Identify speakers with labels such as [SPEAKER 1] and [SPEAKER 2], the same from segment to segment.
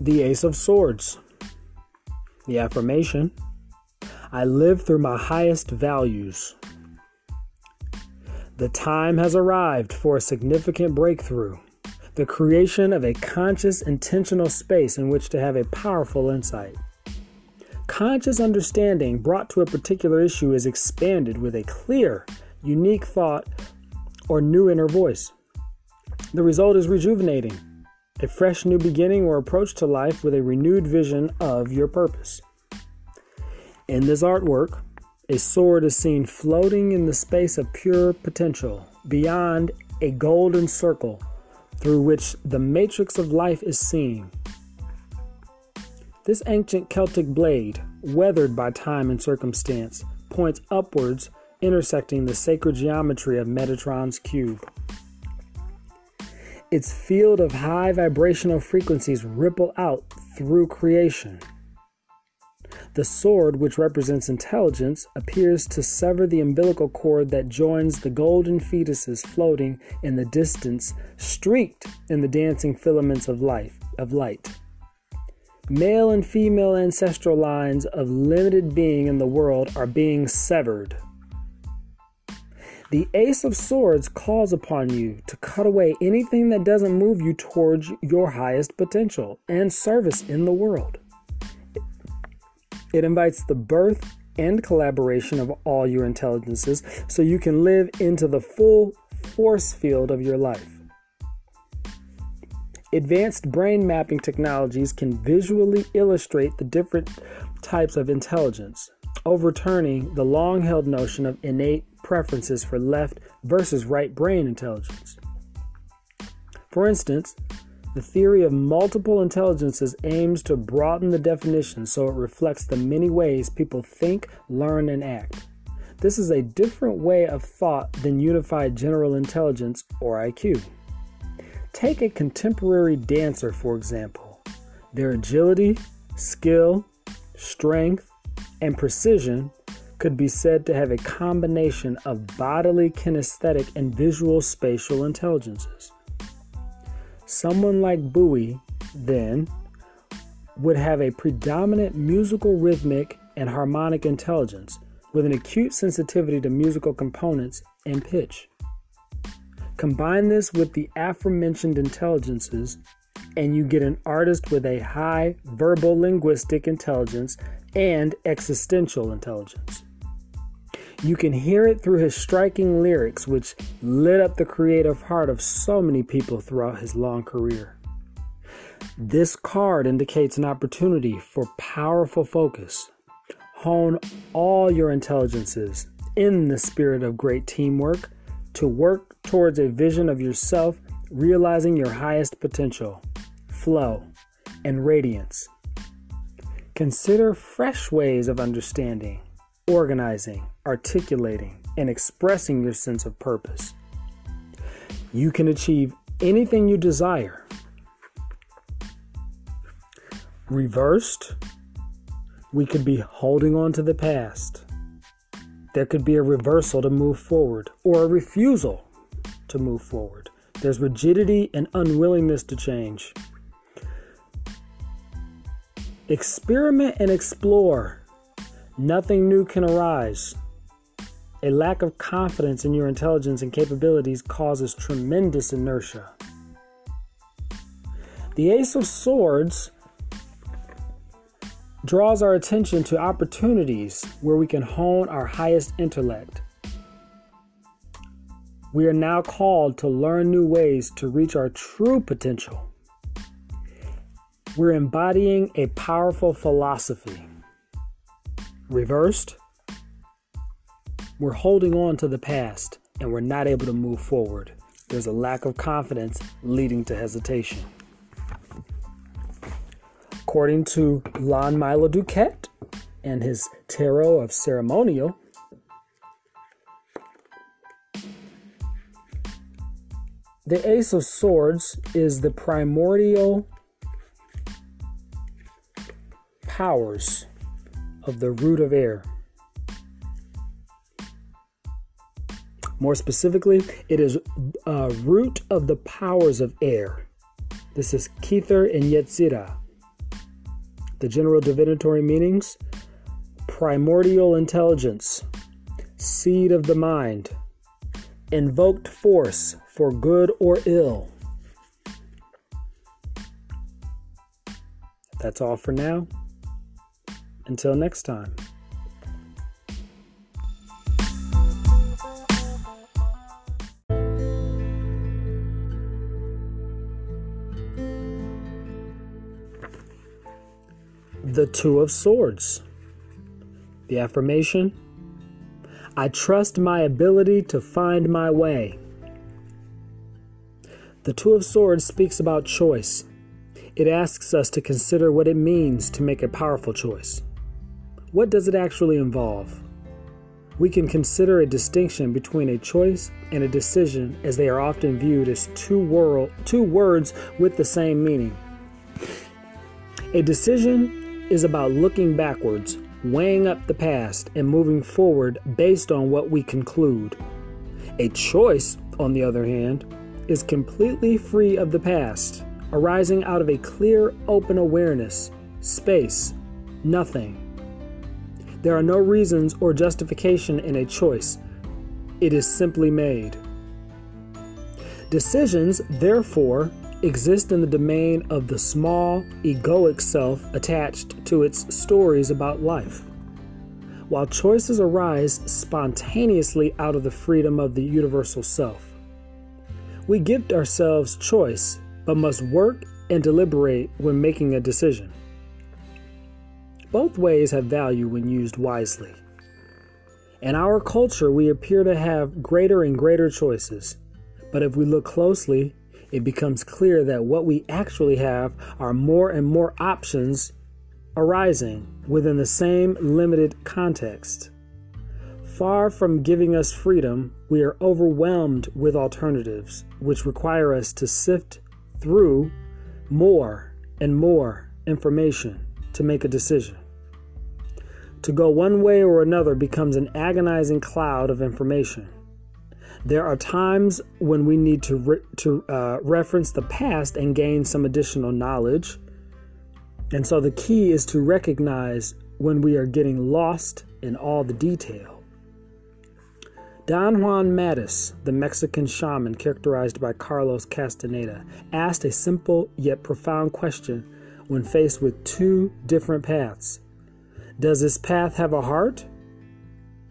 [SPEAKER 1] the Ace of Swords. The affirmation I live through my highest values. The time has arrived for a significant breakthrough, the creation of a conscious, intentional space in which to have a powerful insight. Conscious understanding brought to a particular issue is expanded with a clear, unique thought or new inner voice. The result is rejuvenating, a fresh new beginning or approach to life with a renewed vision of your purpose. In this artwork, a sword is seen floating in the space of pure potential, beyond a golden circle through which the matrix of life is seen. This ancient Celtic blade, weathered by time and circumstance, points upwards, intersecting the sacred geometry of Metatron's cube. Its field of high vibrational frequencies ripple out through creation. The sword, which represents intelligence, appears to sever the umbilical cord that joins the golden fetuses floating in the distance, streaked in the dancing filaments of life of light. Male and female ancestral lines of limited being in the world are being severed. The Ace of Swords calls upon you to cut away anything that doesn't move you towards your highest potential and service in the world. It invites the birth and collaboration of all your intelligences so you can live into the full force field of your life. Advanced brain mapping technologies can visually illustrate the different types of intelligence, overturning the long held notion of innate preferences for left versus right brain intelligence. For instance, the theory of multiple intelligences aims to broaden the definition so it reflects the many ways people think, learn, and act. This is a different way of thought than unified general intelligence or IQ. Take a contemporary dancer, for example. Their agility, skill, strength, and precision could be said to have a combination of bodily kinesthetic and visual spatial intelligences. Someone like Bowie, then, would have a predominant musical rhythmic and harmonic intelligence with an acute sensitivity to musical components and pitch. Combine this with the aforementioned intelligences, and you get an artist with a high verbal linguistic intelligence and existential intelligence. You can hear it through his striking lyrics, which lit up the creative heart of so many people throughout his long career. This card indicates an opportunity for powerful focus. Hone all your intelligences in the spirit of great teamwork to work towards a vision of yourself realizing your highest potential, flow, and radiance. Consider fresh ways of understanding, organizing, articulating, and expressing your sense of purpose. You can achieve anything you desire. Reversed, we could be holding on to the past. There could be a reversal to move forward or a refusal to move forward. There's rigidity and unwillingness to change. Experiment and explore. Nothing new can arise. A lack of confidence in your intelligence and capabilities causes tremendous inertia. The Ace of Swords draws our attention to opportunities where we can hone our highest intellect. We are now called to learn new ways to reach our true potential. We're embodying a powerful philosophy. Reversed, we're holding on to the past and we're not able to move forward. There's a lack of confidence leading to hesitation. According to Lon Milo DuQuette and his Tarot of Ceremonial, the Ace of Swords is the primordial powers of the root of air. More specifically, it is a root of the powers of air. This is Kether and Yetzirah, The general divinatory meanings primordial intelligence, seed of the mind, invoked force for good or ill. That's all for now. Until next time. The Two of Swords. The affirmation I trust my ability to find my way. The Two of Swords speaks about choice. It asks us to consider what it means to make a powerful choice. What does it actually involve? We can consider a distinction between a choice and a decision as they are often viewed as two, world, two words with the same meaning. A decision is about looking backwards, weighing up the past, and moving forward based on what we conclude. A choice, on the other hand, is completely free of the past arising out of a clear, open awareness, space, nothing. There are no reasons or justification in a choice, it is simply made. Decisions, therefore, exist in the domain of the small, egoic self attached to its stories about life, while choices arise spontaneously out of the freedom of the universal self. We gift ourselves choice but must work and deliberate when making a decision. Both ways have value when used wisely. In our culture, we appear to have greater and greater choices, but if we look closely, it becomes clear that what we actually have are more and more options arising within the same limited context. Far from giving us freedom, we are overwhelmed with alternatives, which require us to sift through more and more information to make a decision. To go one way or another becomes an agonizing cloud of information. There are times when we need to, re- to uh, reference the past and gain some additional knowledge. And so the key is to recognize when we are getting lost in all the detail. Don Juan Matus, the Mexican shaman characterized by Carlos Castaneda, asked a simple yet profound question when faced with two different paths. Does this path have a heart?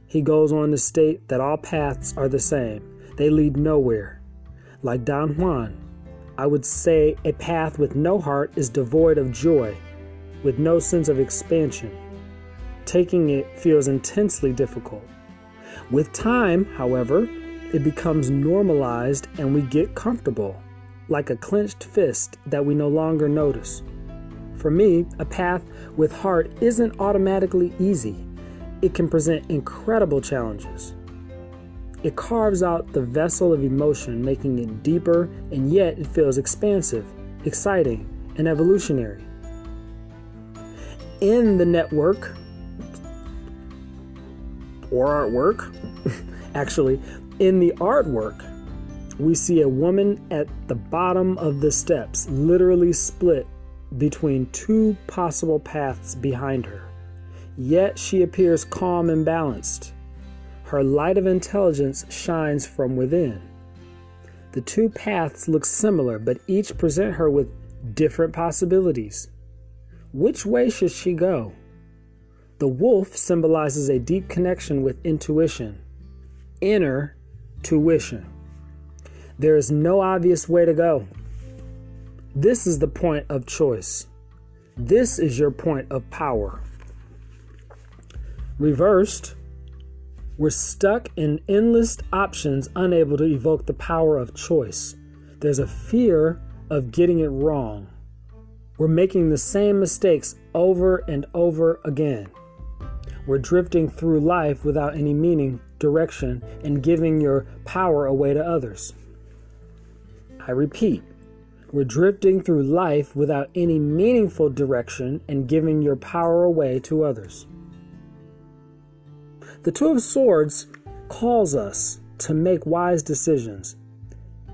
[SPEAKER 1] He goes on to state that all paths are the same, they lead nowhere. Like Don Juan, I would say a path with no heart is devoid of joy, with no sense of expansion. Taking it feels intensely difficult. With time, however, it becomes normalized and we get comfortable, like a clenched fist that we no longer notice. For me, a path with heart isn't automatically easy. It can present incredible challenges. It carves out the vessel of emotion, making it deeper, and yet it feels expansive, exciting, and evolutionary. In the network, or artwork. Actually, in the artwork, we see a woman at the bottom of the steps, literally split between two possible paths behind her. Yet she appears calm and balanced. Her light of intelligence shines from within. The two paths look similar, but each present her with different possibilities. Which way should she go? The wolf symbolizes a deep connection with intuition, inner tuition. There is no obvious way to go. This is the point of choice. This is your point of power. Reversed, we're stuck in endless options, unable to evoke the power of choice. There's a fear of getting it wrong. We're making the same mistakes over and over again. We're drifting through life without any meaning, direction, and giving your power away to others. I repeat, we're drifting through life without any meaningful direction and giving your power away to others. The Two of Swords calls us to make wise decisions.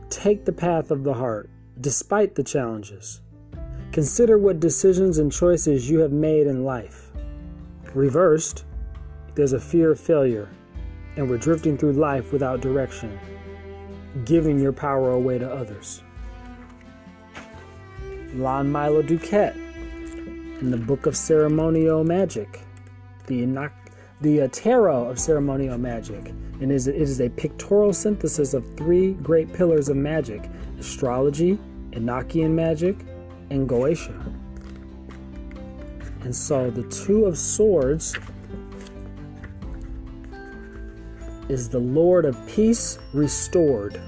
[SPEAKER 1] Take the path of the heart, despite the challenges. Consider what decisions and choices you have made in life. Reversed, there's a fear of failure, and we're drifting through life without direction, giving your power away to others. Lon Milo DuQuette in the Book of Ceremonial Magic, the, the uh, Tarot of Ceremonial Magic, and it is, it is a pictorial synthesis of three great pillars of magic astrology, Enochian magic, and Goetia. And so the Two of Swords is the Lord of Peace restored.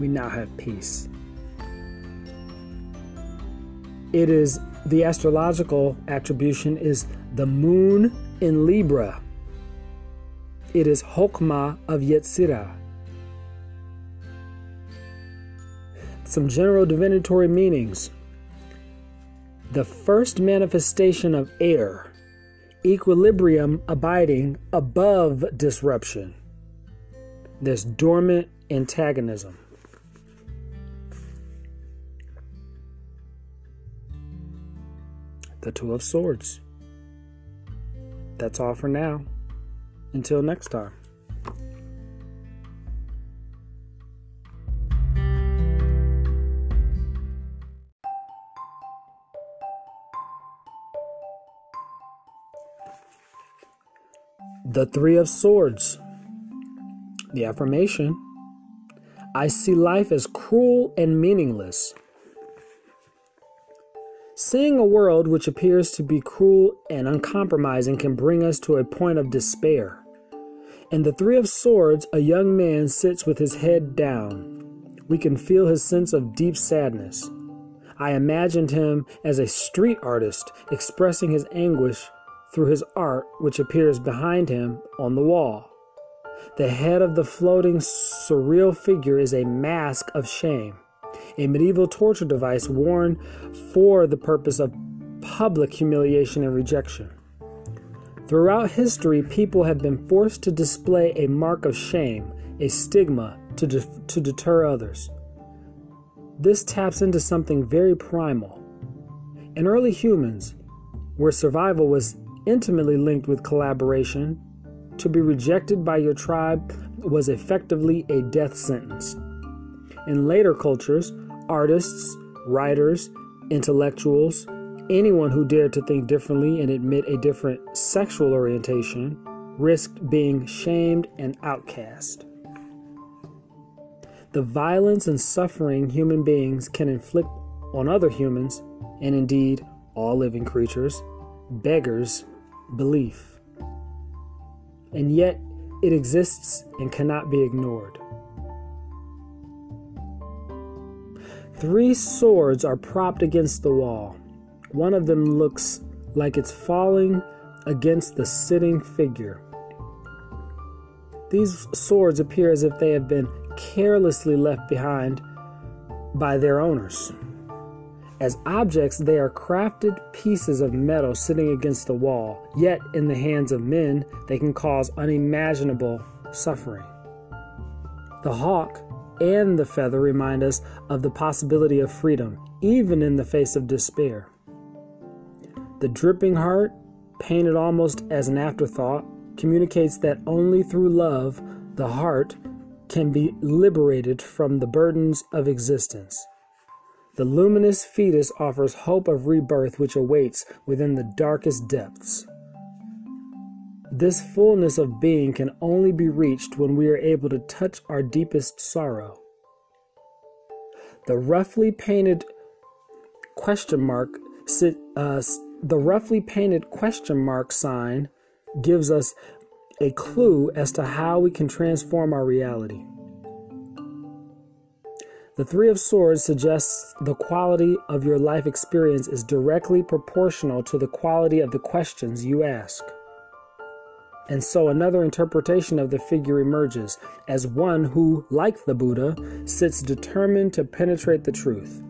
[SPEAKER 1] We now have peace. It is the astrological attribution is the moon in Libra. It is Hokmah of Yetzirah. Some general divinatory meanings. The first manifestation of air, equilibrium abiding above disruption. This dormant antagonism. the Two of Swords. That's all for now. Until next time. The Three of Swords. The affirmation I see life as cruel and meaningless. Seeing a world which appears to be cruel and uncompromising can bring us to a point of despair. In the Three of Swords, a young man sits with his head down. We can feel his sense of deep sadness. I imagined him as a street artist expressing his anguish through his art, which appears behind him on the wall. The head of the floating, surreal figure is a mask of shame a medieval torture device worn for the purpose of public humiliation and rejection. Throughout history, people have been forced to display a mark of shame, a stigma, to, de- to deter others. This taps into something very primal. In early humans, where survival was intimately linked with collaboration, to be rejected by your tribe was effectively a death sentence. In later cultures, artists, writers, intellectuals, anyone who dared to think differently and admit a different sexual orientation risked being shamed and outcast. The violence and suffering human beings can inflict on other humans, and indeed all living creatures, beggars belief. And yet it exists and cannot be ignored. Three swords are propped against the wall. One of them looks like it's falling against the sitting figure. These swords appear as if they have been carelessly left behind by their owners. As objects, they are crafted pieces of metal sitting against the wall, yet, in the hands of men, they can cause unimaginable suffering. The hawk and the feather remind us of the possibility of freedom, even in the face of despair. The dripping heart, painted almost as an afterthought, communicates that only through love the heart can be liberated from the burdens of existence. The luminous fetus offers hope of rebirth which awaits within the darkest depths. This fullness of being can only be reached when we are able to touch our deepest sorrow. The roughly painted question mark uh, the roughly painted question mark sign gives us a clue as to how we can transform our reality. The Three of Swords suggests the quality of your life experience is directly proportional to the quality of the questions you ask. And so another interpretation of the figure emerges as one who, like the Buddha, sits determined to penetrate the truth.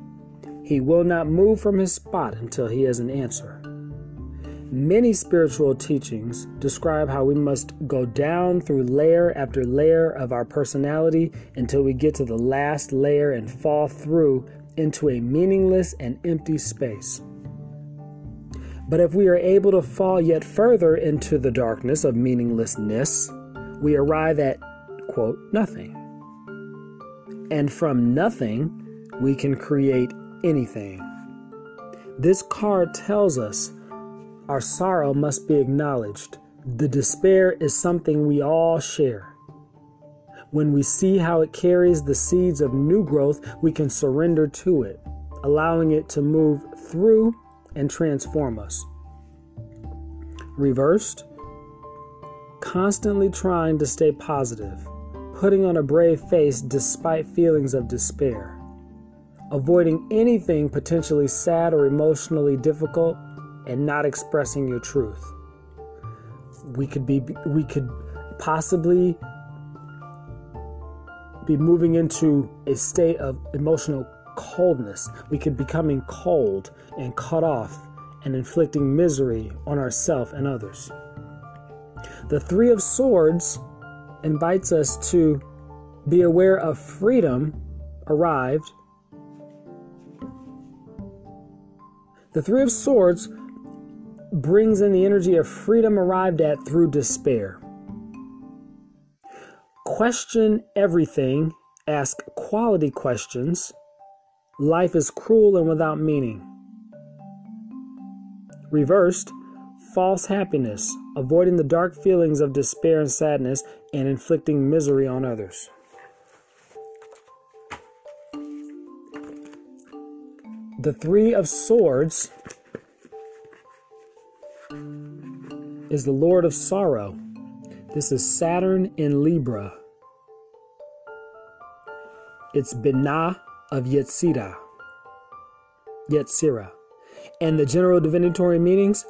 [SPEAKER 1] He will not move from his spot until he has an answer. Many spiritual teachings describe how we must go down through layer after layer of our personality until we get to the last layer and fall through into a meaningless and empty space. But if we are able to fall yet further into the darkness of meaninglessness, we arrive at, quote, nothing. And from nothing, we can create anything. This card tells us our sorrow must be acknowledged. The despair is something we all share. When we see how it carries the seeds of new growth, we can surrender to it, allowing it to move through and transform us. Reversed, constantly trying to stay positive, putting on a brave face despite feelings of despair, avoiding anything potentially sad or emotionally difficult, and not expressing your truth. We could be we could possibly be moving into a state of emotional coldness. We could be becoming cold and cut off and inflicting misery on ourselves and others. The 3 of swords invites us to be aware of freedom arrived. The 3 of swords brings in the energy of freedom arrived at through despair. Question everything, ask quality questions. Life is cruel and without meaning. Reversed, false happiness, avoiding the dark feelings of despair and sadness and inflicting misery on others. The Three of Swords is the Lord of Sorrow. This is Saturn in Libra. It's Binah of Yetzirah. Yetzirah. And the general divinatory meanings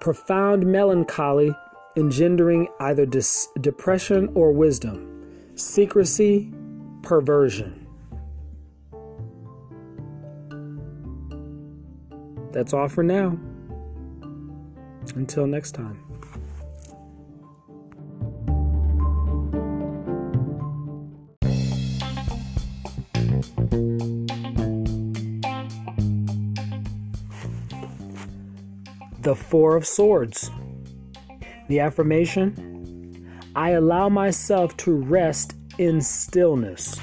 [SPEAKER 1] profound melancholy engendering either dis- depression or wisdom, secrecy, perversion. That's all for now. Until next time. The Four of Swords. The affirmation I allow myself to rest in stillness.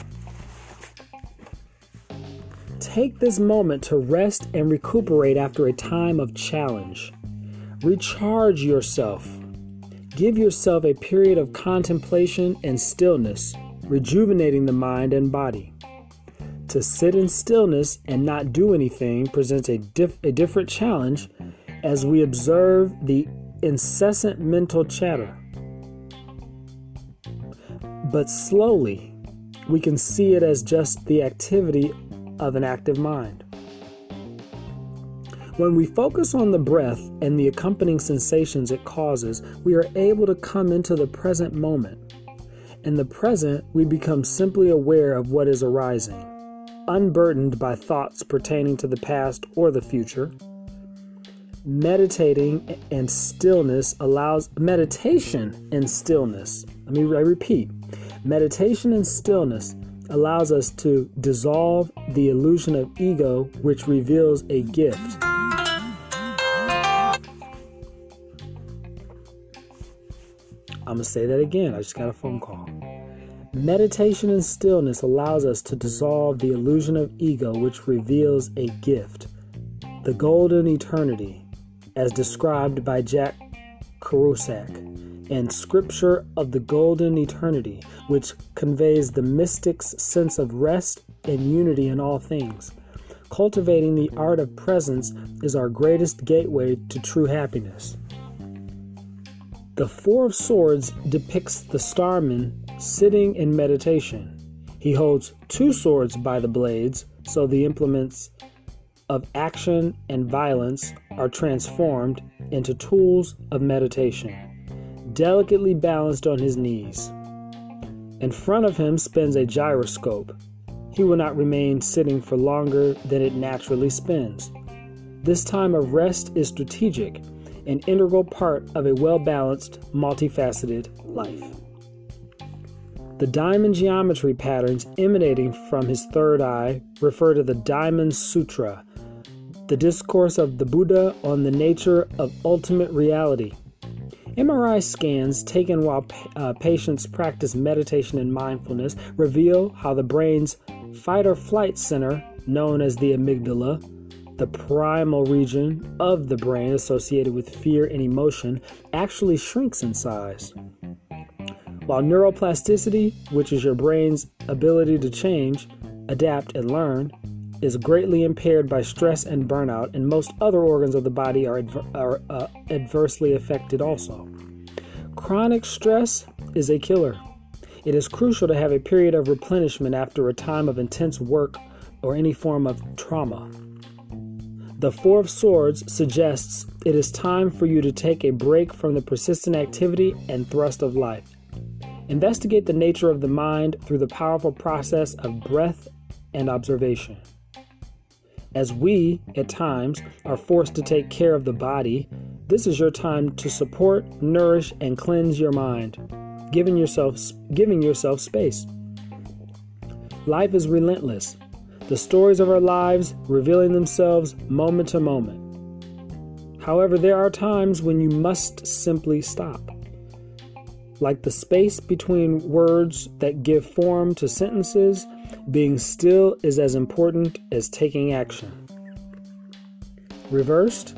[SPEAKER 1] Take this moment to rest and recuperate after a time of challenge. Recharge yourself. Give yourself a period of contemplation and stillness, rejuvenating the mind and body. To sit in stillness and not do anything presents a, diff- a different challenge as we observe the incessant mental chatter. But slowly, we can see it as just the activity of an active mind. When we focus on the breath and the accompanying sensations it causes, we are able to come into the present moment. In the present, we become simply aware of what is arising, unburdened by thoughts pertaining to the past or the future meditating and stillness allows meditation and stillness. Let me I repeat. Meditation and stillness allows us to dissolve the illusion of ego which reveals a gift. I'm going to say that again. I just got a phone call. Meditation and stillness allows us to dissolve the illusion of ego which reveals a gift, the golden eternity as described by Jack Kerouac, and Scripture of the Golden Eternity, which conveys the mystic's sense of rest and unity in all things. Cultivating the art of presence is our greatest gateway to true happiness. The Four of Swords depicts the starman sitting in meditation. He holds two swords by the blades, so the implements of action and violence are transformed into tools of meditation, delicately balanced on his knees. In front of him spins a gyroscope. He will not remain sitting for longer than it naturally spins. This time of rest is strategic, an integral part of a well balanced, multifaceted life. The diamond geometry patterns emanating from his third eye refer to the Diamond Sutra, the discourse of the Buddha on the nature of ultimate reality. MRI scans taken while uh, patients practice meditation and mindfulness reveal how the brain's fight or flight center, known as the amygdala, the primal region of the brain associated with fear and emotion, actually shrinks in size. While neuroplasticity, which is your brain's ability to change, adapt, and learn, is greatly impaired by stress and burnout, and most other organs of the body are, adver- are uh, adversely affected also. Chronic stress is a killer. It is crucial to have a period of replenishment after a time of intense work or any form of trauma. The Four of Swords suggests it is time for you to take a break from the persistent activity and thrust of life. Investigate the nature of the mind through the powerful process of breath and observation. As we, at times, are forced to take care of the body, this is your time to support, nourish, and cleanse your mind, giving yourself, giving yourself space. Life is relentless. The stories of our lives revealing themselves moment to moment. However, there are times when you must simply stop. Like the space between words that give form to sentences, being still is as important as taking action. Reversed,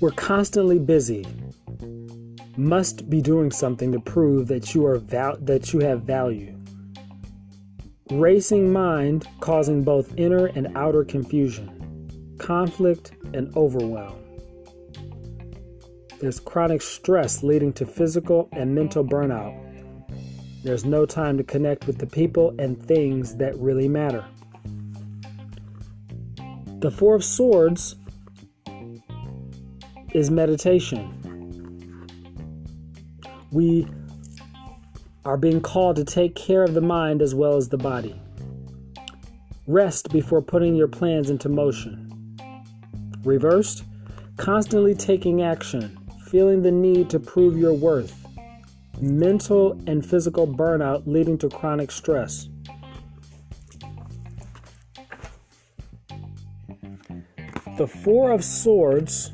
[SPEAKER 1] we're constantly busy, must be doing something to prove that you are val- that you have value. Racing mind causing both inner and outer confusion, conflict, and overwhelm. There's chronic stress leading to physical and mental burnout. There's no time to connect with the people and things that really matter. The Four of Swords is meditation. We are being called to take care of the mind as well as the body. Rest before putting your plans into motion. Reversed, constantly taking action, feeling the need to prove your worth. Mental and physical burnout leading to chronic stress. The Four of Swords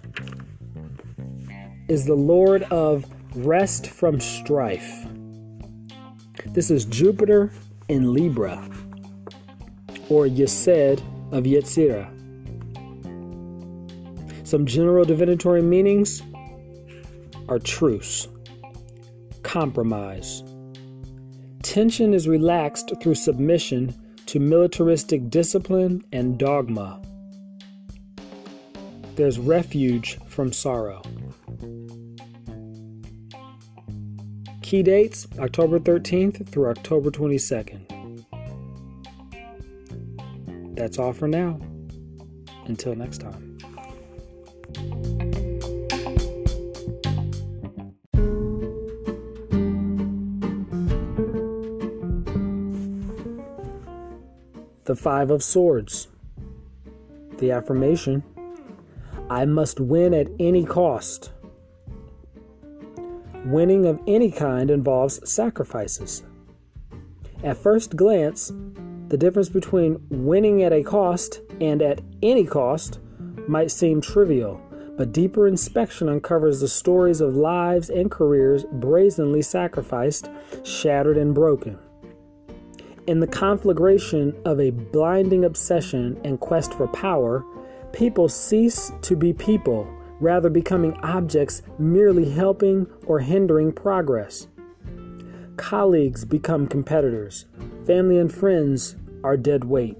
[SPEAKER 1] is the Lord of rest from strife. This is Jupiter in Libra, or Yesed of Yetzirah. Some general divinatory meanings are truce, compromise. Tension is relaxed through submission to militaristic discipline and dogma. There's refuge from sorrow. Key dates October 13th through October 22nd. That's all for now. Until next time. The Five of Swords. The affirmation I must win at any cost. Winning of any kind involves sacrifices. At first glance, the difference between winning at a cost and at any cost might seem trivial, but deeper inspection uncovers the stories of lives and careers brazenly sacrificed, shattered, and broken. In the conflagration of a blinding obsession and quest for power, people cease to be people rather becoming objects merely helping or hindering progress. Colleagues become competitors. Family and friends are dead weight.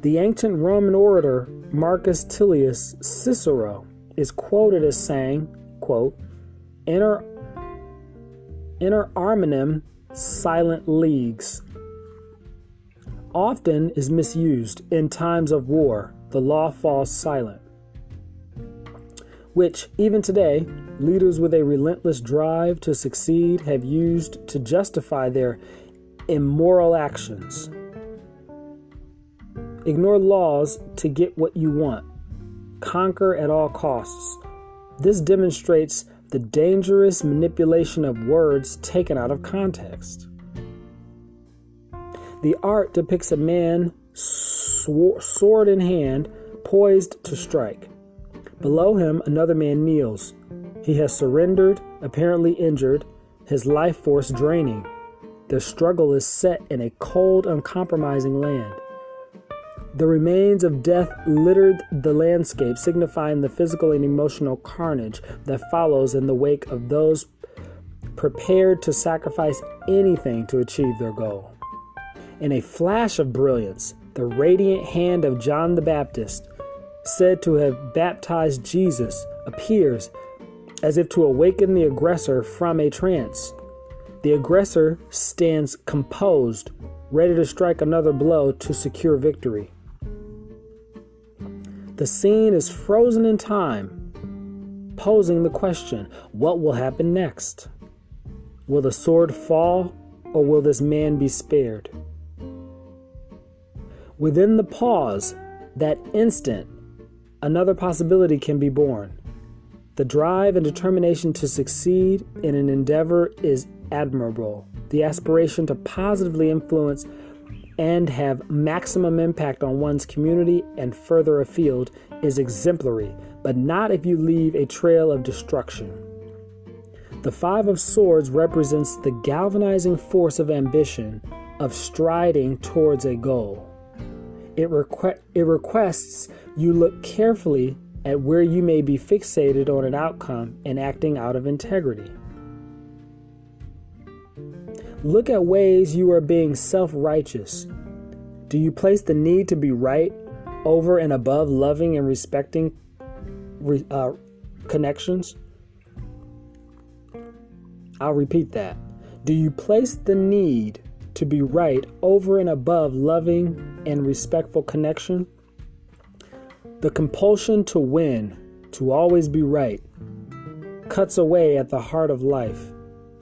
[SPEAKER 1] The ancient Roman orator Marcus Tullius Cicero is quoted as saying, quote, Inter, inter arminem silent leagues. Often is misused in times of war, the law falls silent which, even today, leaders with a relentless drive to succeed have used to justify their immoral actions. Ignore laws to get what you want, conquer at all costs. This demonstrates the dangerous manipulation of words taken out of context. The art depicts a man sword in hand, poised to strike. Below him, another man kneels. He has surrendered, apparently injured, his life force draining. The struggle is set in a cold, uncompromising land. The remains of death littered the landscape, signifying the physical and emotional carnage that follows in the wake of those prepared to sacrifice anything to achieve their goal. In a flash of brilliance, the radiant hand of John the Baptist, said to have baptized Jesus, appears as if to awaken the aggressor from a trance. The aggressor stands composed, ready to strike another blow to secure victory. The scene is frozen in time, posing the question what will happen next? Will the sword fall, or will this man be spared? Within the pause, that instant, another possibility can be born. The drive and determination to succeed in an endeavor is admirable. The aspiration to positively influence and have maximum impact on one's community and further afield is exemplary, but not if you leave a trail of destruction. The Five of Swords represents the galvanizing force of ambition, of striding towards a goal. It, requ- it requests you look carefully at where you may be fixated on an outcome and acting out of integrity. Look at ways you are being self righteous. Do you place the need to be right over and above loving and respecting uh, connections? I'll repeat that. Do you place the need to be right over and above loving and respectful connection? The compulsion to win, to always be right, cuts away at the heart of life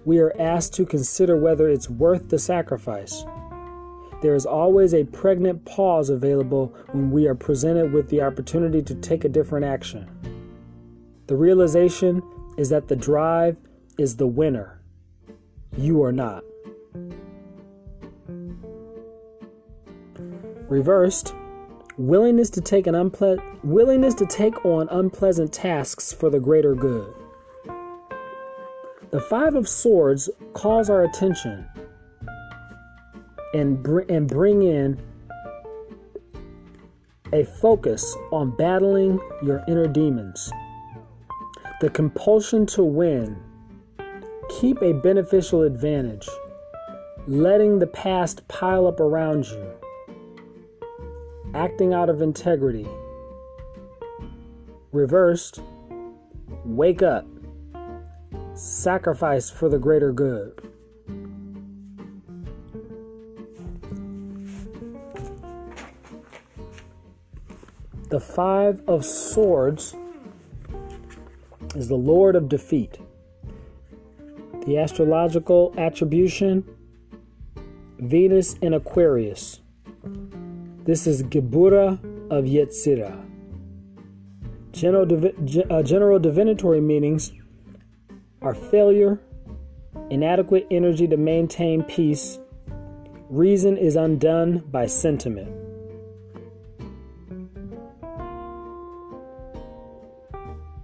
[SPEAKER 1] we are asked to consider whether it's worth the sacrifice. There is always a pregnant pause available when we are presented with the opportunity to take a different action. The realization is that the drive is the winner. You are not. Reversed, willingness to take an unple- willingness to take on unpleasant tasks for the greater good. The Five of Swords calls our attention and, br- and bring in a focus on battling your inner demons. The compulsion to win. Keep a beneficial advantage, letting the past pile up around you. Acting out of integrity. Reversed, wake up sacrifice for the greater good. The Five of Swords is the Lord of Defeat. The astrological attribution Venus in Aquarius. This is Gebura of Yetzirah. General, divi- uh, general divinatory meanings are failure, inadequate energy to maintain peace, reason is undone by sentiment.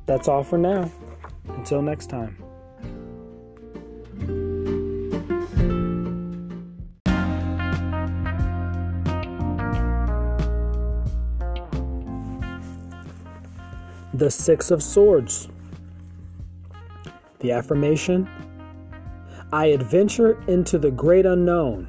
[SPEAKER 1] That's all for now. Until next time. The Six of Swords. The affirmation I adventure into the great unknown.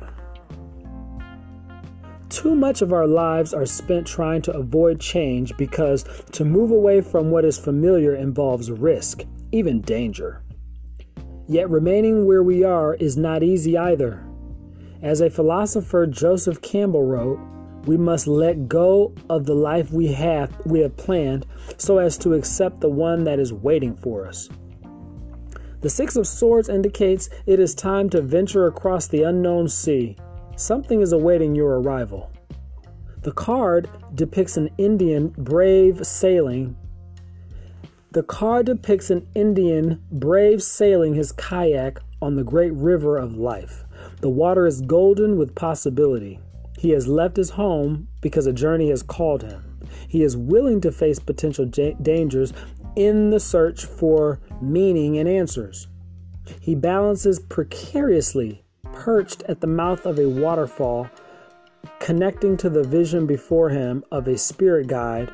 [SPEAKER 1] Too much of our lives are spent trying to avoid change because to move away from what is familiar involves risk, even danger. Yet remaining where we are is not easy either. As a philosopher Joseph Campbell wrote, we must let go of the life we have we have planned so as to accept the one that is waiting for us. The Six of Swords indicates it is time to venture across the unknown sea. Something is awaiting your arrival. The card depicts an Indian brave sailing. The card depicts an Indian brave sailing his kayak on the great river of life. The water is golden with possibility. He has left his home because a journey has called him. He is willing to face potential dangers in the search for meaning and answers. He balances precariously, perched at the mouth of a waterfall, connecting to the vision before him of a spirit guide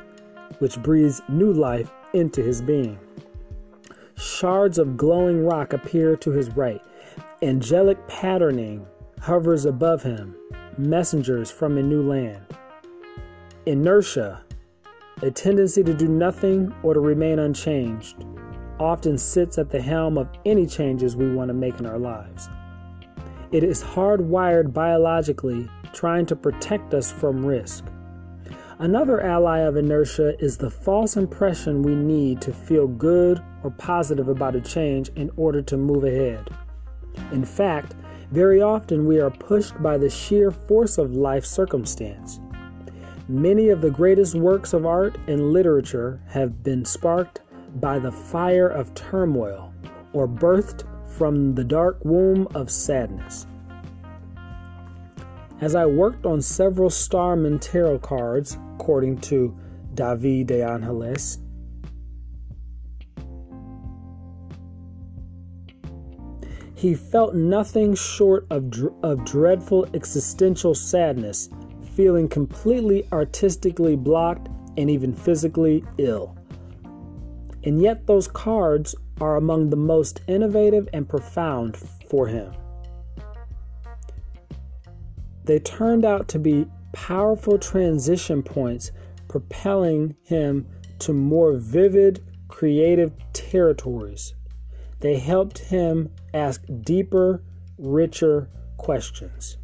[SPEAKER 1] which breathes new life into his being. Shards of glowing rock appear to his right. Angelic patterning hovers above him, messengers from a new land. Inertia, a tendency to do nothing or to remain unchanged, often sits at the helm of any changes we want to make in our lives. It is hardwired biologically, trying to protect us from risk. Another ally of inertia is the false impression we need to feel good or positive about a change in order to move ahead. In fact, very often we are pushed by the sheer force of life circumstance. Many of the greatest works of art and literature have been sparked by the fire of turmoil or birthed from the dark womb of sadness. As I worked on several Starman tarot cards, according to David de Angelis, he felt nothing short of, dr- of dreadful existential sadness, feeling completely artistically blocked and even physically ill. And yet, those cards are among the most innovative and profound for him. They turned out to be powerful transition points, propelling him to more vivid, creative territories. They helped him ask deeper, richer questions.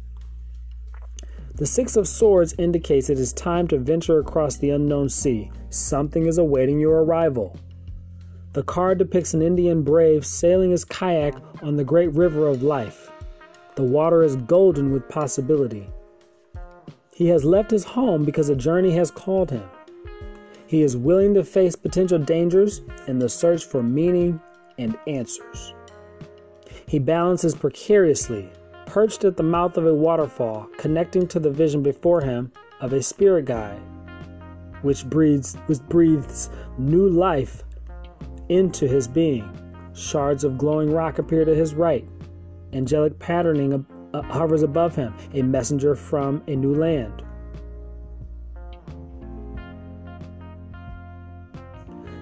[SPEAKER 1] The Six of Swords indicates it is time to venture across the unknown sea. Something is awaiting your arrival. The card depicts an Indian brave sailing his kayak on the great river of life. The water is golden with possibility. He has left his home because a journey has called him. He is willing to face potential dangers in the search for meaning and answers. He balances precariously, perched at the mouth of a waterfall, connecting to the vision before him of a spirit guide, which breathes, which breathes new life into his being. Shards of glowing rock appear to his right. Angelic patterning uh, hovers above him, a messenger from a new land.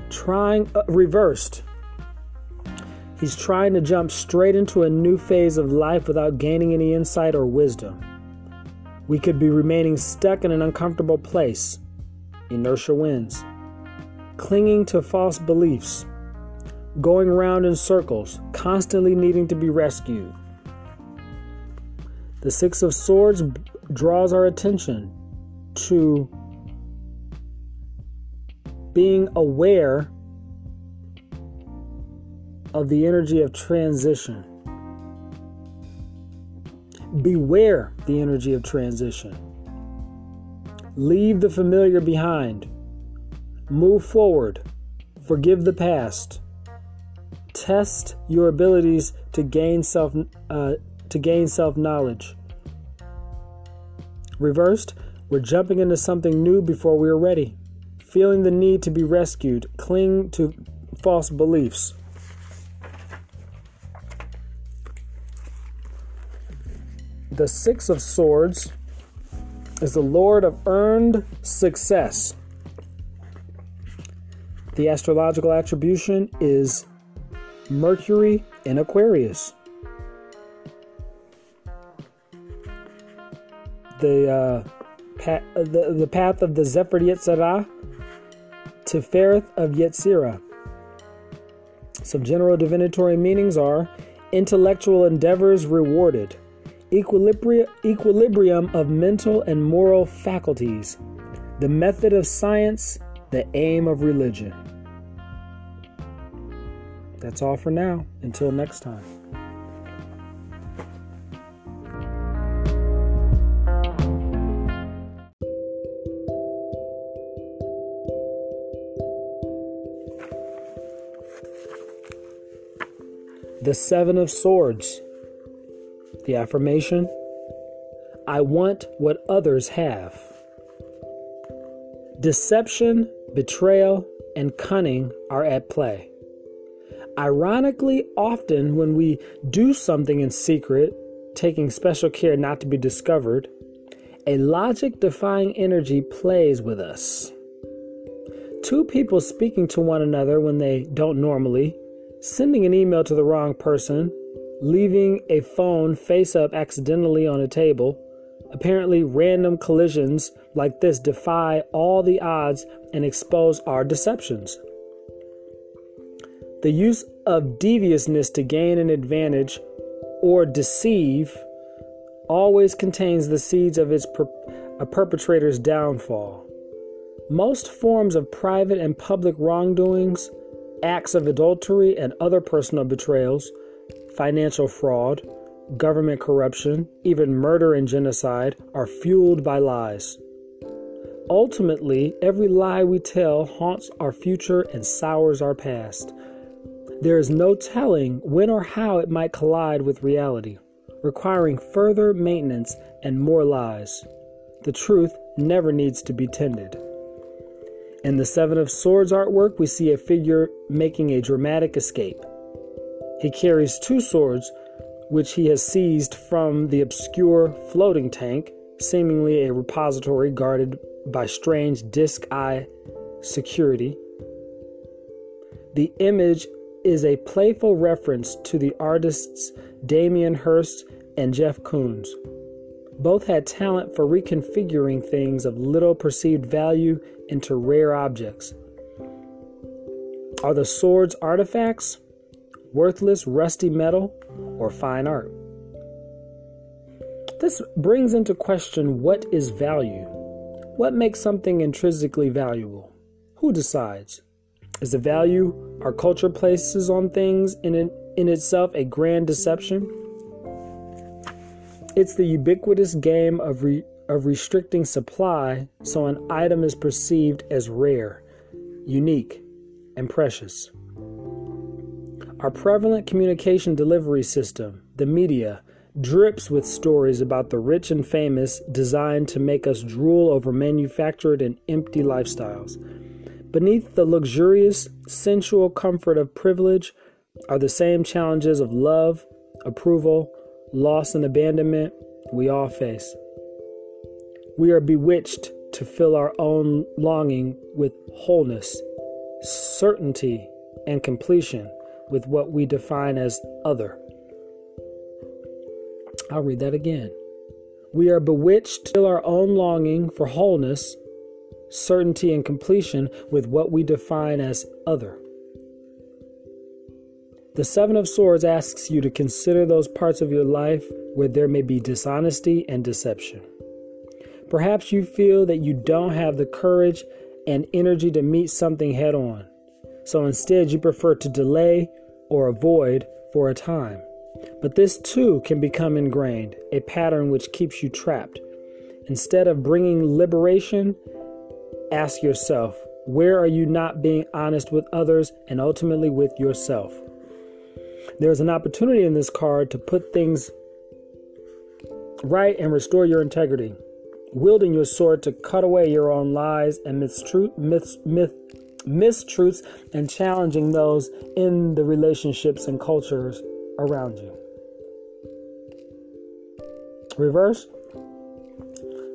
[SPEAKER 1] Trying uh, reversed. He's trying to jump straight into a new phase of life without gaining any insight or wisdom. We could be remaining stuck in an uncomfortable place. Inertia wins. Clinging to false beliefs going around in circles, constantly needing to be rescued. The Six of Swords draws our attention to being aware of the energy of transition. Beware the energy of transition. Leave the familiar behind. Move forward. Forgive the past test your abilities to gain self uh, to gain self knowledge. Reversed, we're jumping into something new before we are ready. Feeling the need to be rescued, cling to false beliefs. The Six of Swords is the Lord of earned success. The astrological attribution is Mercury in Aquarius. The, uh, pa- the, the path of the Zephyr Yetzirah Tiphareth of Yetzirah. Some general divinatory meanings are intellectual endeavors rewarded, equilibrium of mental and moral faculties, the method of science, the aim of religion. That's all for now. Until next time. The Seven of Swords. The affirmation I want what others have. Deception, betrayal, and cunning are at play. Ironically, often when we do something in secret, taking special care not to be discovered, a logic defying energy plays with us. Two people speaking to one another when they don't normally, sending an email to the wrong person, leaving a phone face up accidentally on a table, apparently random collisions like this defy all the odds and expose our deceptions. The use of deviousness to gain an advantage or deceive always contains the seeds of its per- a perpetrator's downfall. Most forms of private and public wrongdoings, acts of adultery and other personal betrayals, financial fraud, government corruption, even murder and genocide are fueled by lies. Ultimately, every lie we tell haunts our future and sours our past. There is no telling when or how it might collide with reality, requiring further maintenance and more lies. The truth never needs to be tended. In the Seven of Swords artwork, we see a figure making a dramatic escape. He carries two swords, which he has seized from the obscure floating tank, seemingly a repository guarded by strange disc eye security. The image is a playful reference to the artists Damien Hirst and Jeff Koons. Both had talent for reconfiguring things of little perceived value into rare objects. Are the swords artifacts, worthless, rusty metal, or fine art? This brings into question what is value? What makes something intrinsically valuable? Who decides? Is the value our culture places on things in, it, in itself a grand deception? It's the ubiquitous game of, re, of restricting supply so an item is perceived as rare, unique, and precious. Our prevalent communication delivery system, the media, drips with stories about the rich and famous designed to make us drool over manufactured and empty lifestyles. Beneath the luxurious, sensual comfort of privilege are the same challenges of love, approval, loss, and abandonment we all face. We are bewitched to fill our own longing with wholeness, certainty, and completion with what we define as other. I'll read that again. We are bewitched to fill our own longing for wholeness, certainty, and completion with what we define as other. The Seven of Swords asks you to consider those parts of your life where there may be dishonesty and deception. Perhaps you feel that you don't have the courage and energy to meet something head on, so instead you prefer to delay or avoid for a time. But this too can become ingrained, a pattern which keeps you trapped. Instead of bringing liberation, Ask yourself, where are you not being honest with others and ultimately with yourself? There's an opportunity in this card to put things right and restore your integrity, wielding your sword to cut away your own lies and mistruth, myths, myth, mistruths and challenging those in the relationships and cultures around you. Reverse,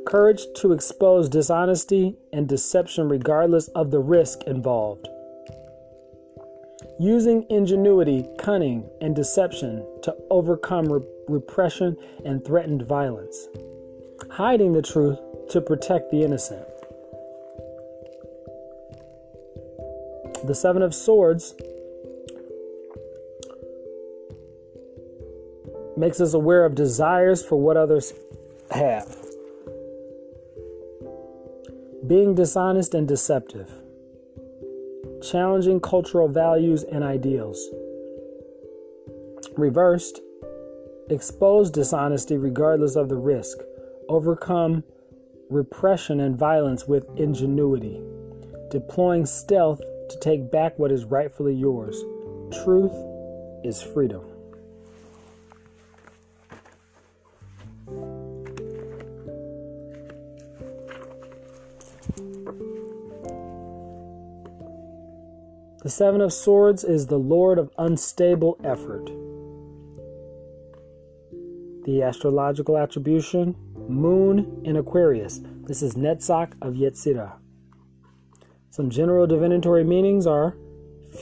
[SPEAKER 1] courage to expose dishonesty and deception regardless of the risk involved. Using ingenuity, cunning, and deception to overcome re- repression and threatened violence. Hiding the truth to protect the innocent. The Seven of Swords makes us aware of desires for what others have. Being dishonest and deceptive, challenging cultural values and ideals. Reversed, expose dishonesty regardless of the risk, overcome repression and violence with ingenuity, deploying stealth to take back what is rightfully yours. Truth is freedom. The Seven of Swords is the Lord of unstable effort. The astrological attribution Moon in Aquarius. This is Netzach of Yetzirah. Some general divinatory meanings are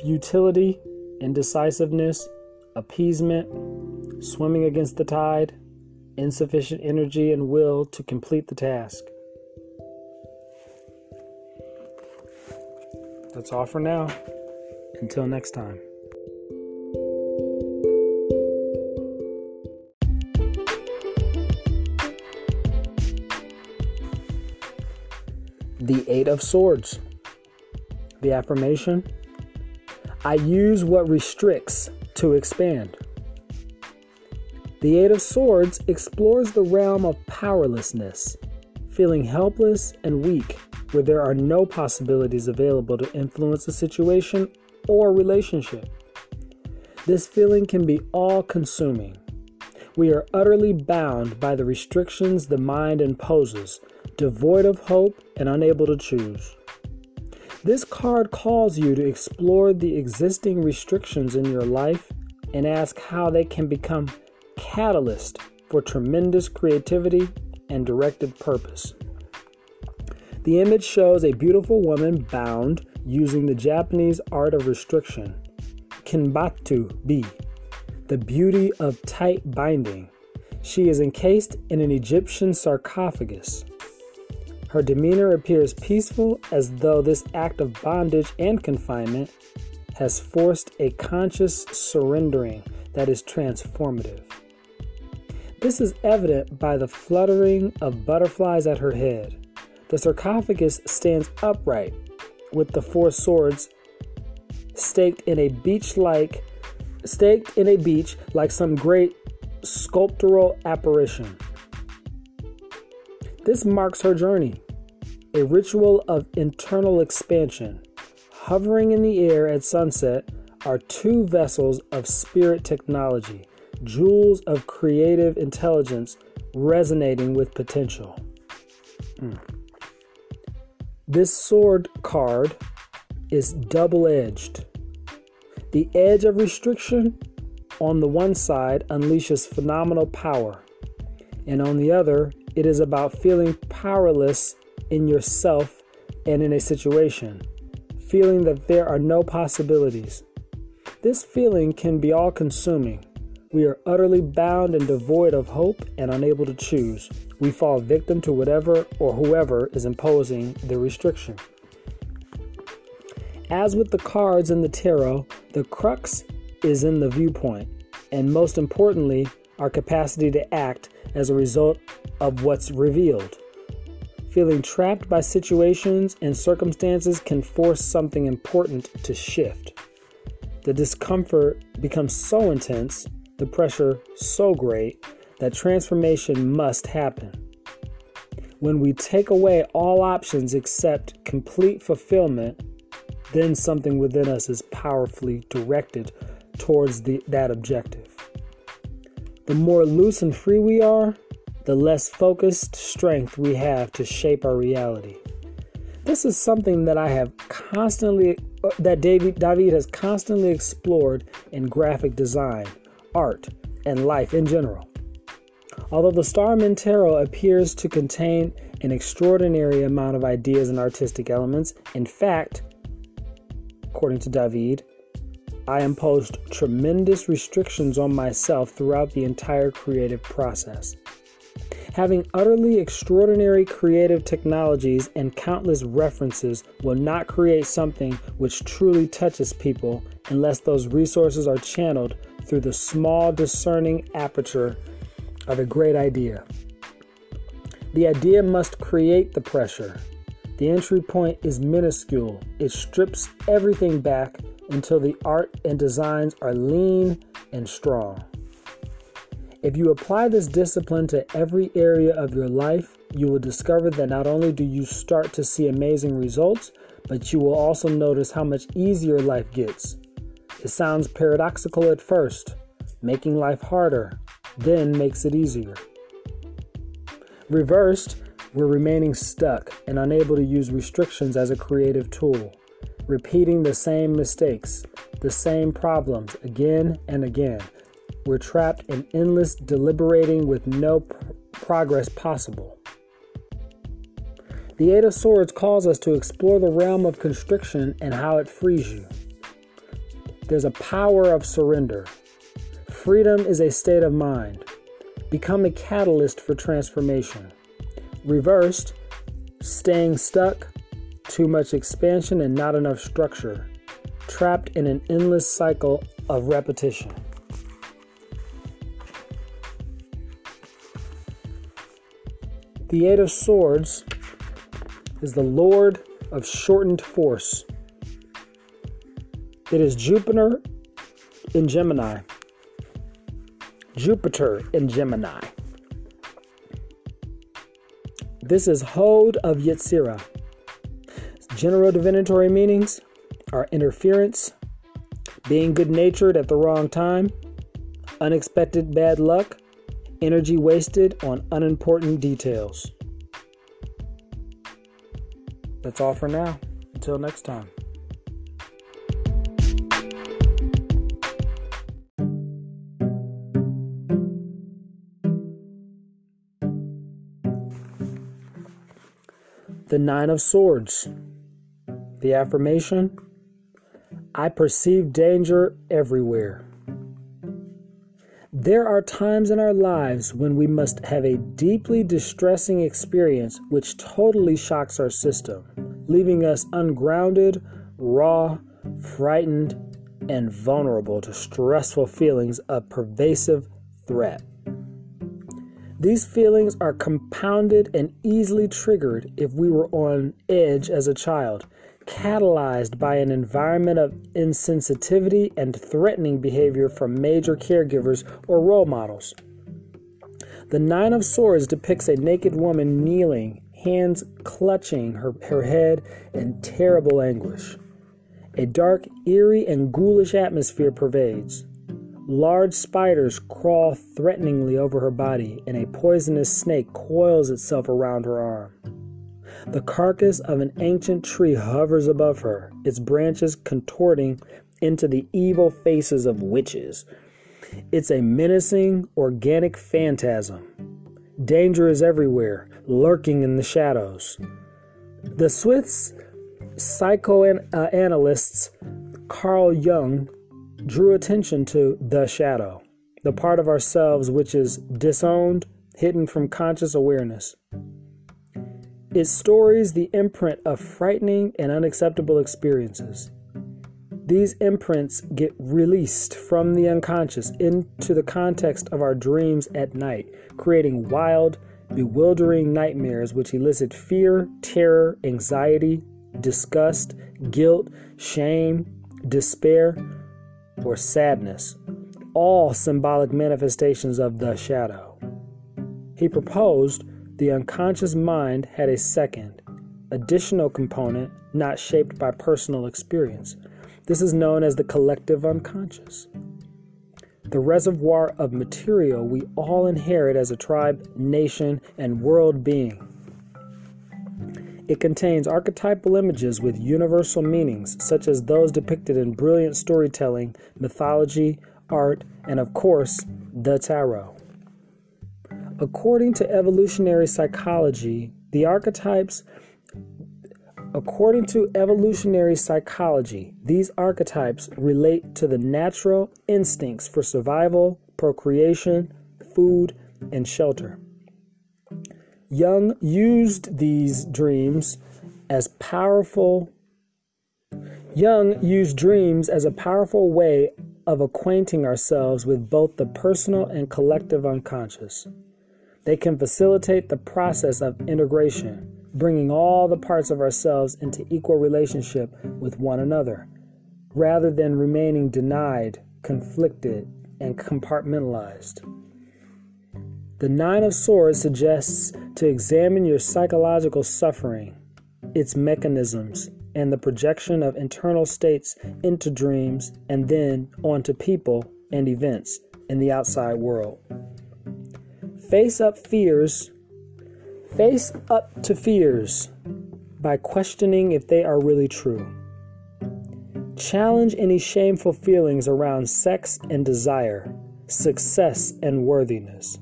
[SPEAKER 1] futility, indecisiveness, appeasement, swimming against the tide, insufficient energy and will to complete the task. That's all for now. Until next time. The Eight of Swords. The affirmation I use what restricts to expand. The Eight of Swords explores the realm of powerlessness, feeling helpless and weak where there are no possibilities available to influence a situation or relationship. This feeling can be all consuming. We are utterly bound by the restrictions the mind imposes, devoid of hope and unable to choose. This card calls you to explore the existing restrictions in your life and ask how they can become catalyst for tremendous creativity and directed purpose. The image shows a beautiful woman bound using the Japanese art of restriction, kinbaku bi, the beauty of tight binding. She is encased in an Egyptian sarcophagus. Her demeanor appears peaceful as though this act of bondage and confinement has forced a conscious surrendering that is transformative. This is evident by the fluttering of butterflies at her head. The sarcophagus stands upright with the four swords staked in a beach like staked in a beach like some great sculptural apparition. This marks her journey, a ritual of internal expansion. Hovering in the air at sunset are two vessels of spirit technology, jewels of creative intelligence resonating with potential. Mm. This sword card is double edged. The edge of restriction on the one side unleashes phenomenal power, and on the other, it is about feeling powerless in yourself and in a situation, feeling that there are no possibilities. This feeling can be all consuming. We are utterly bound and devoid of hope and unable to choose we fall victim to whatever or whoever is imposing the restriction. As with the cards in the tarot, the crux is in the viewpoint, and most importantly, our capacity to act as a result of what's revealed. Feeling trapped by situations and circumstances can force something important to shift. The discomfort becomes so intense, the pressure so great, that transformation must happen. When we take away all options except complete fulfillment, then something within us is powerfully directed towards the, that objective. The more loose and free we are, the less focused strength we have to shape our reality. This is something that I have constantly, uh, that David, David has constantly explored in graphic design, art, and life in general. Although the Starman Tarot appears to contain an extraordinary amount of ideas and artistic elements, in fact, according to David, I imposed tremendous restrictions on myself throughout the entire creative process. Having utterly extraordinary creative technologies and countless references will not create something which truly touches people unless those resources are channeled through the small discerning aperture of a great idea. The idea must create the pressure. The entry point is minuscule. It strips everything back until the art and designs are lean and strong. If you apply this discipline to every area of your life, you will discover that not only do you start to see amazing results, but you will also notice how much easier life gets. It sounds paradoxical at first, making life harder, then makes it easier. Reversed, we're remaining stuck and unable to use restrictions as a creative tool. Repeating the same mistakes, the same problems again and again. We're trapped in endless deliberating with no pr- progress possible. The Eight of Swords calls us to explore the realm of constriction and how it frees you. There's a power of surrender. Freedom is a state of mind. Become a catalyst for transformation. Reversed, staying stuck, too much expansion and not enough structure, trapped in an endless cycle of repetition. The Eight of Swords is the Lord of shortened force. It is Jupiter in Gemini. Jupiter in Gemini. This is Hod of Yetzirah. General divinatory meanings are interference, being good natured at the wrong time, unexpected bad luck, energy wasted on unimportant details. That's all for now. Until next time. The Nine of Swords. The affirmation I perceive danger everywhere. There are times in our lives when we must have a deeply distressing experience which totally shocks our system, leaving us ungrounded, raw, frightened, and vulnerable to stressful feelings of pervasive threat. These feelings are compounded and easily triggered if we were on edge as a child, catalyzed by an environment of insensitivity and threatening behavior from major caregivers or role models. The Nine of Swords depicts a naked woman kneeling, hands clutching her, her head in terrible anguish. A dark, eerie, and ghoulish atmosphere pervades. Large spiders crawl threateningly over her body, and a poisonous snake coils itself around her arm. The carcass of an ancient tree hovers above her, its branches contorting into the evil faces of witches. It's a menacing, organic phantasm. Danger is everywhere, lurking in the shadows. The Swiss psychoanalysts Carl Jung drew attention to the shadow, the part of ourselves which is disowned, hidden from conscious awareness. It stories the imprint of frightening and unacceptable experiences. These imprints get released from the unconscious into the context of our dreams at night, creating wild, bewildering nightmares which elicit fear, terror, anxiety, disgust, guilt, shame, despair, or sadness, all symbolic manifestations of the shadow. He proposed the unconscious mind had a second, additional component not shaped by personal experience. This is known as the collective unconscious. The reservoir of material we all inherit as a tribe, nation, and world being. It contains archetypal images with universal meanings, such as those depicted in brilliant storytelling, mythology, art, and of course, the tarot. According to evolutionary psychology, the archetypes According to evolutionary psychology, these archetypes relate to the natural instincts for survival, procreation, food, and shelter. Jung used these dreams as powerful. Jung used dreams as a powerful way of acquainting ourselves with both the personal and collective unconscious. They can facilitate the process of integration, bringing all the parts of ourselves into equal relationship with one another, rather than remaining denied, conflicted, and compartmentalized. The Nine of Swords suggests to examine your psychological suffering, its mechanisms, and the projection of internal states into dreams and then onto people and events in the outside world. Face up fears. Face up to fears by questioning if they are really true. Challenge any shameful feelings around sex and desire, success and worthiness.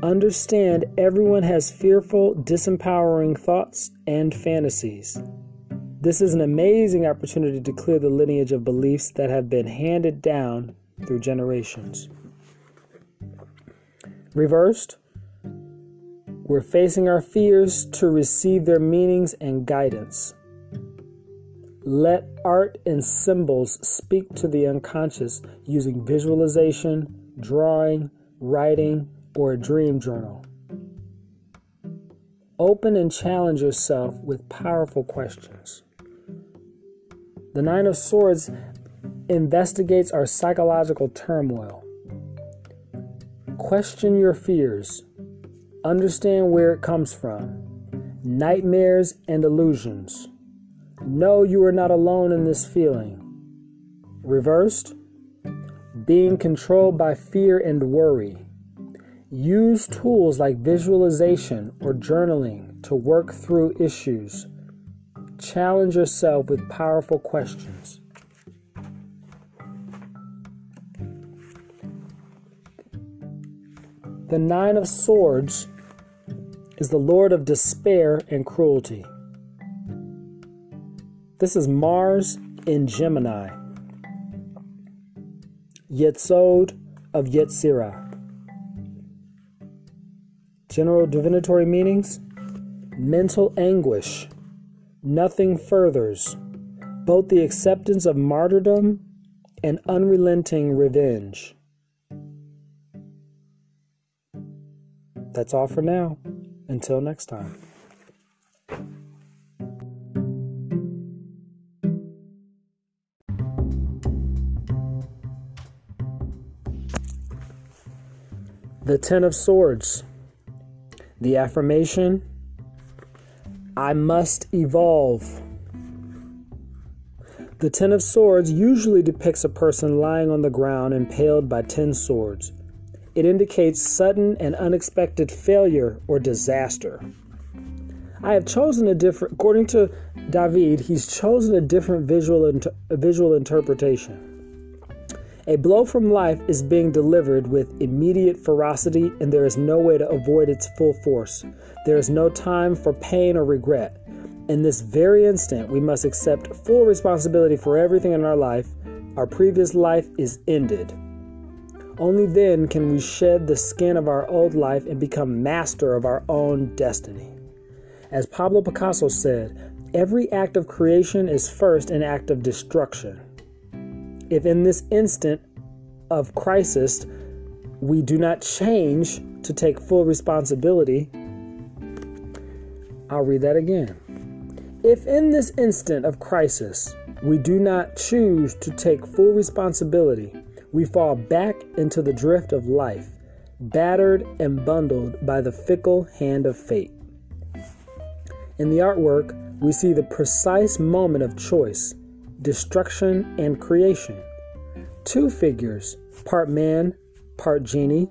[SPEAKER 1] Understand everyone has fearful, disempowering thoughts and fantasies. This is an amazing opportunity to clear the lineage of beliefs that have been handed down through generations. Reversed, we're facing our fears to receive their meanings and guidance. Let art and symbols speak to the unconscious using visualization, drawing, writing, or a dream journal. Open and challenge yourself with powerful questions. The Nine of Swords investigates our psychological turmoil. Question your fears. Understand where it comes from. Nightmares and illusions. Know you are not alone in this feeling. Reversed, being controlled by fear and worry. Use tools like visualization or journaling to work through issues. Challenge yourself with powerful questions. The Nine of Swords is the Lord of despair and cruelty. This is Mars in Gemini. Yesod of Yetzirah. General divinatory meanings mental anguish, nothing furthers, both the acceptance of martyrdom and unrelenting revenge. That's all for now. Until next time. The Ten of Swords. The affirmation I must evolve. The Ten of Swords usually depicts a person lying on the ground impaled by ten swords. It indicates sudden and unexpected failure or disaster. I have chosen a different, according to David, he's chosen a different visual, inter, visual interpretation. A blow from life is being delivered with immediate ferocity, and there is no way to avoid its full force. There is no time for pain or regret. In this very instant, we must accept full responsibility for everything in our life. Our previous life is ended. Only then can we shed the skin of our old life and become master of our own destiny. As Pablo Picasso said, every act of creation is first an act of destruction. If in this instant of crisis we do not change to take full responsibility, I'll read that again. If in this instant of crisis we do not choose to take full responsibility, we fall back into the drift of life, battered and bundled by the fickle hand of fate. In the artwork, we see the precise moment of choice destruction, and creation. Two figures, part man, part genie,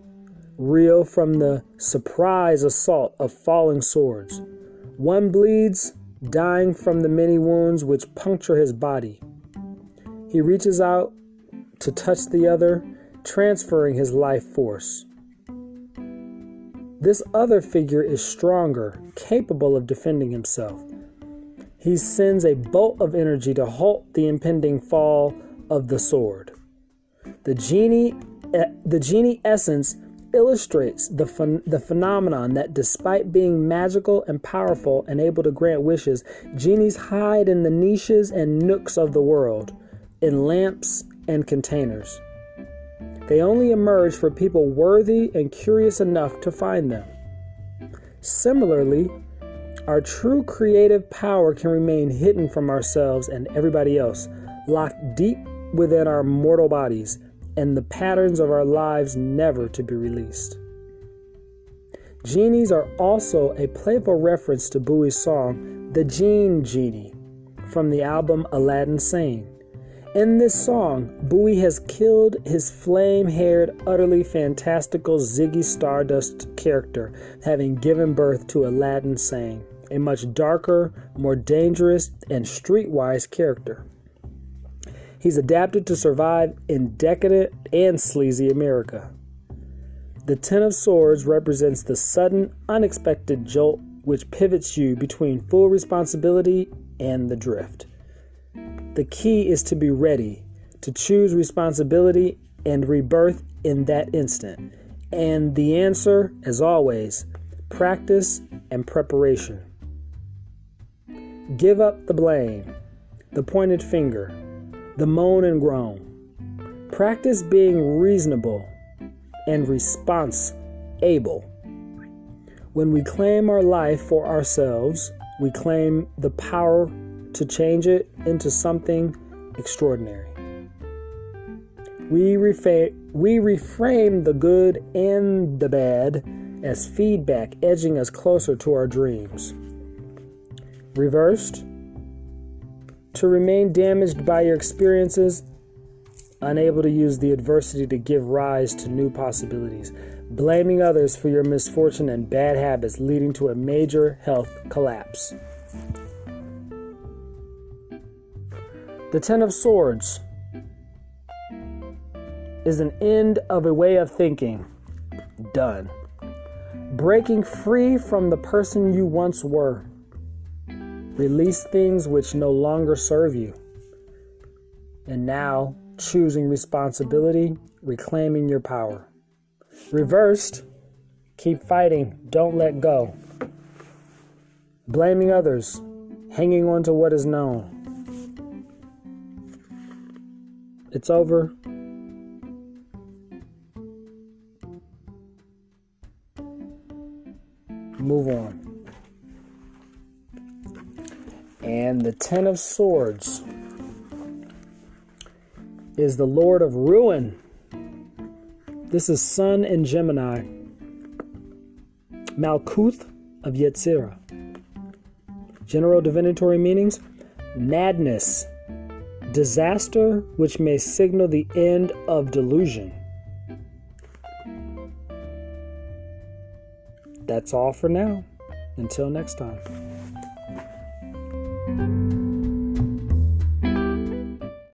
[SPEAKER 1] reel from the surprise assault of falling swords. One bleeds, dying from the many wounds which puncture his body. He reaches out to touch the other, transferring his life force. This other figure is stronger, capable of defending himself. He sends a bolt of energy to halt the impending fall of the sword. The genie, the genie essence illustrates the, ph- the phenomenon that despite being magical and powerful and able to grant wishes, genies hide in the niches and nooks of the world, in lamps and containers. They only emerge for people worthy and curious enough to find them. Similarly, our true creative power can remain hidden from ourselves and everybody else, locked deep within our mortal bodies, and the patterns of our lives never to be released. Genies are also a playful reference to Bowie's song, The Jean Genie, from the album Aladdin Sane. In this song, Bowie has killed his flame haired, utterly fantastical Ziggy Stardust character, having given birth to Aladdin Sane, a much darker, more dangerous, and streetwise character. He's adapted to survive in decadent and sleazy America. The Ten of Swords represents the sudden, unexpected jolt which pivots you between full responsibility and the drift. The key is to be ready, to choose responsibility and rebirth in that instant. And the answer, as always, practice and preparation. Give up the blame, the pointed finger, the moan and groan. Practice being reasonable and response able. When we claim our life for ourselves, we claim the power to change it into something extraordinary. We, refa- we reframe the good and the bad as feedback, edging us closer to our dreams. Reversed, to remain damaged by your experiences, unable to use the adversity to give rise to new possibilities, blaming others for your misfortune and bad habits, leading to a major health collapse. The Ten of Swords is an end of a way of thinking. Done. Breaking free from the person you once were. Release things which no longer serve you. And now, choosing responsibility, reclaiming your power. Reversed, keep fighting, don't let go. Blaming others, hanging on to what is known. It's over. Move on. And the Ten of Swords is the Lord of Ruin. This is Sun in Gemini. Malkuth of Yetzirah. General divinatory meanings madness, disaster which may signal the end of delusion. That's all for now. Until next time.